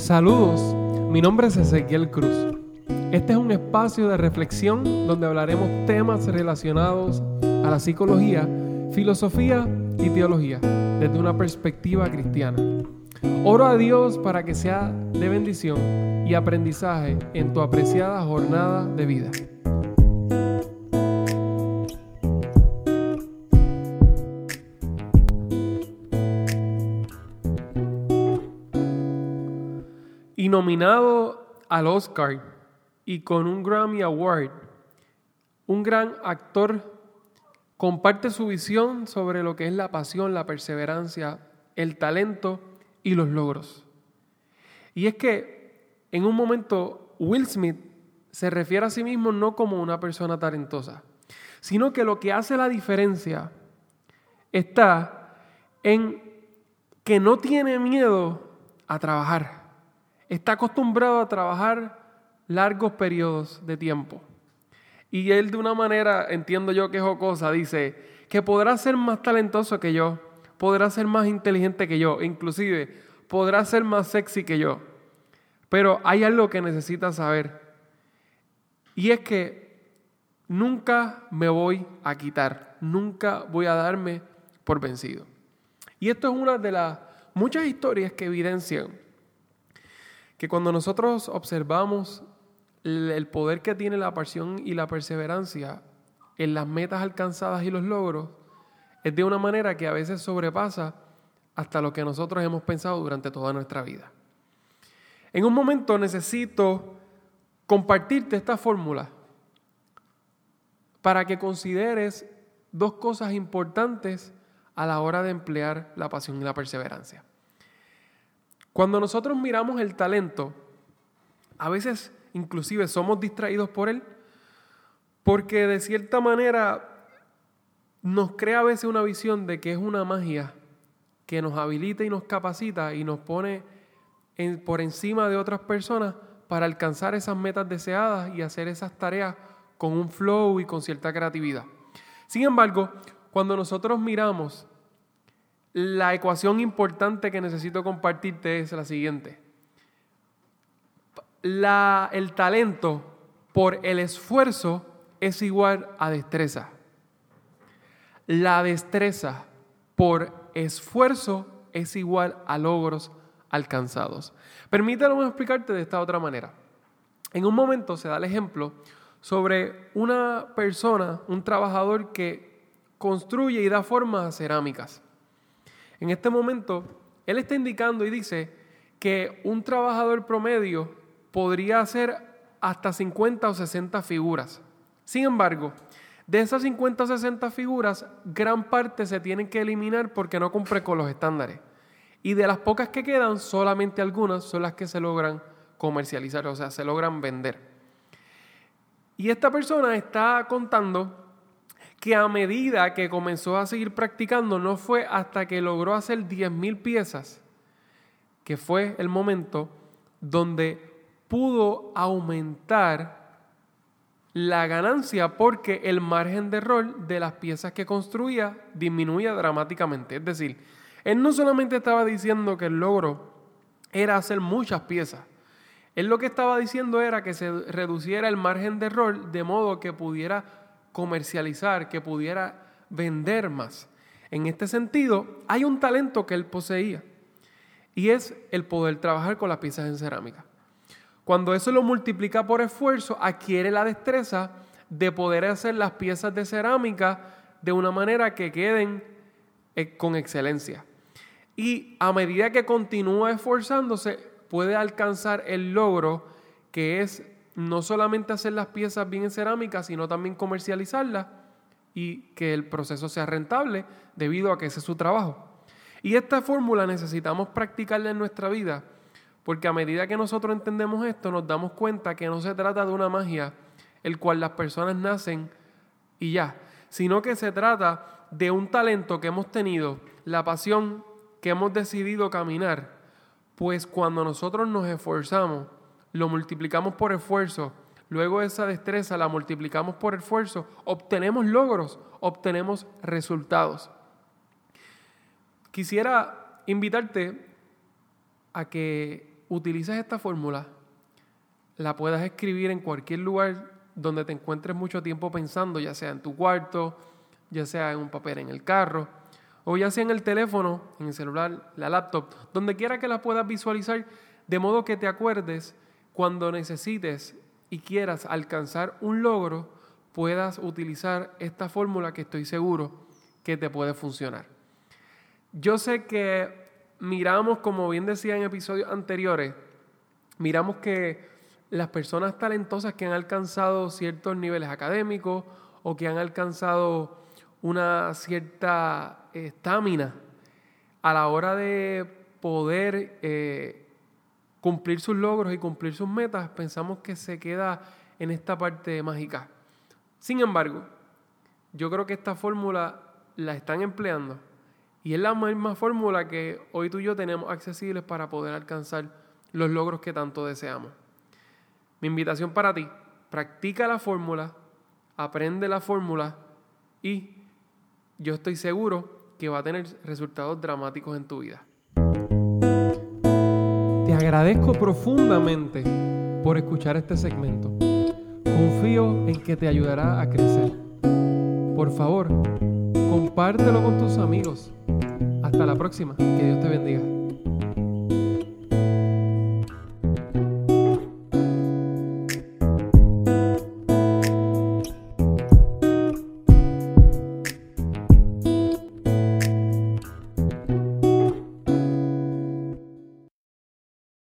Saludos, mi nombre es Ezequiel Cruz. Este es un espacio de reflexión donde hablaremos temas relacionados a la psicología, filosofía y teología desde una perspectiva cristiana. Oro a Dios para que sea de bendición y aprendizaje en tu apreciada jornada de vida. Nominado al Oscar y con un Grammy Award, un gran actor comparte su visión sobre lo que es la pasión, la perseverancia, el talento y los logros. Y es que en un momento Will Smith se refiere a sí mismo no como una persona talentosa, sino que lo que hace la diferencia está en que no tiene miedo a trabajar está acostumbrado a trabajar largos periodos de tiempo. Y él de una manera, entiendo yo que es jocosa, dice que podrá ser más talentoso que yo, podrá ser más inteligente que yo, inclusive podrá ser más sexy que yo. Pero hay algo que necesita saber. Y es que nunca me voy a quitar, nunca voy a darme por vencido. Y esto es una de las muchas historias que evidencian que cuando nosotros observamos el poder que tiene la pasión y la perseverancia en las metas alcanzadas y los logros, es de una manera que a veces sobrepasa hasta lo que nosotros hemos pensado durante toda nuestra vida. En un momento necesito compartirte esta fórmula para que consideres dos cosas importantes a la hora de emplear la pasión y la perseverancia. Cuando nosotros miramos el talento, a veces inclusive somos distraídos por él, porque de cierta manera nos crea a veces una visión de que es una magia que nos habilita y nos capacita y nos pone por encima de otras personas para alcanzar esas metas deseadas y hacer esas tareas con un flow y con cierta creatividad. Sin embargo, cuando nosotros miramos la ecuación importante que necesito compartirte es la siguiente. el talento por el esfuerzo es igual a destreza. La destreza por esfuerzo es igual a logros alcanzados. Permítame explicarte de esta otra manera. En un momento se da el ejemplo sobre una persona, un trabajador que construye y da formas a cerámicas. En este momento, él está indicando y dice que un trabajador promedio podría hacer hasta 50 o 60 figuras. Sin embargo, de esas 50 o 60 figuras, gran parte se tienen que eliminar porque no cumple con los estándares. Y de las pocas que quedan, solamente algunas son las que se logran comercializar, o sea, se logran vender. Y esta persona está contando que a medida que comenzó a seguir practicando, no fue hasta que logró hacer 10.000 piezas, que fue el momento donde pudo aumentar la ganancia porque el margen de error de las piezas que construía disminuía dramáticamente. Es decir, él no solamente estaba diciendo que el logro era hacer muchas piezas, él lo que estaba diciendo era que se reduciera el margen de error de modo que pudiera comercializar, que pudiera vender más. En este sentido, hay un talento que él poseía y es el poder trabajar con las piezas en cerámica. Cuando eso lo multiplica por esfuerzo, adquiere la destreza de poder hacer las piezas de cerámica de una manera que queden eh, con excelencia. Y a medida que continúa esforzándose, puede alcanzar el logro que es no solamente hacer las piezas bien en cerámica, sino también comercializarlas y que el proceso sea rentable debido a que ese es su trabajo. Y esta fórmula necesitamos practicarla en nuestra vida, porque a medida que nosotros entendemos esto, nos damos cuenta que no se trata de una magia el cual las personas nacen y ya, sino que se trata de un talento que hemos tenido, la pasión que hemos decidido caminar, pues cuando nosotros nos esforzamos, lo multiplicamos por esfuerzo, luego esa destreza la multiplicamos por esfuerzo, obtenemos logros, obtenemos resultados. Quisiera invitarte a que utilices esta fórmula, la puedas escribir en cualquier lugar donde te encuentres mucho tiempo pensando, ya sea en tu cuarto, ya sea en un papel en el carro, o ya sea en el teléfono, en el celular, la laptop, donde quiera que la puedas visualizar, de modo que te acuerdes cuando necesites y quieras alcanzar un logro, puedas utilizar esta fórmula que estoy seguro que te puede funcionar. Yo sé que miramos, como bien decía en episodios anteriores, miramos que las personas talentosas que han alcanzado ciertos niveles académicos o que han alcanzado una cierta estamina a la hora de poder eh, cumplir sus logros y cumplir sus metas, pensamos que se queda en esta parte mágica. Sin embargo, yo creo que esta fórmula la están empleando y es la misma fórmula que hoy tú y yo tenemos accesibles para poder alcanzar los logros que tanto deseamos. Mi invitación para ti, practica la fórmula, aprende la fórmula y yo estoy seguro que va a tener resultados dramáticos en tu vida. Agradezco profundamente por escuchar este segmento. Confío en que te ayudará a crecer. Por favor, compártelo con tus amigos. Hasta la próxima. Que Dios te bendiga.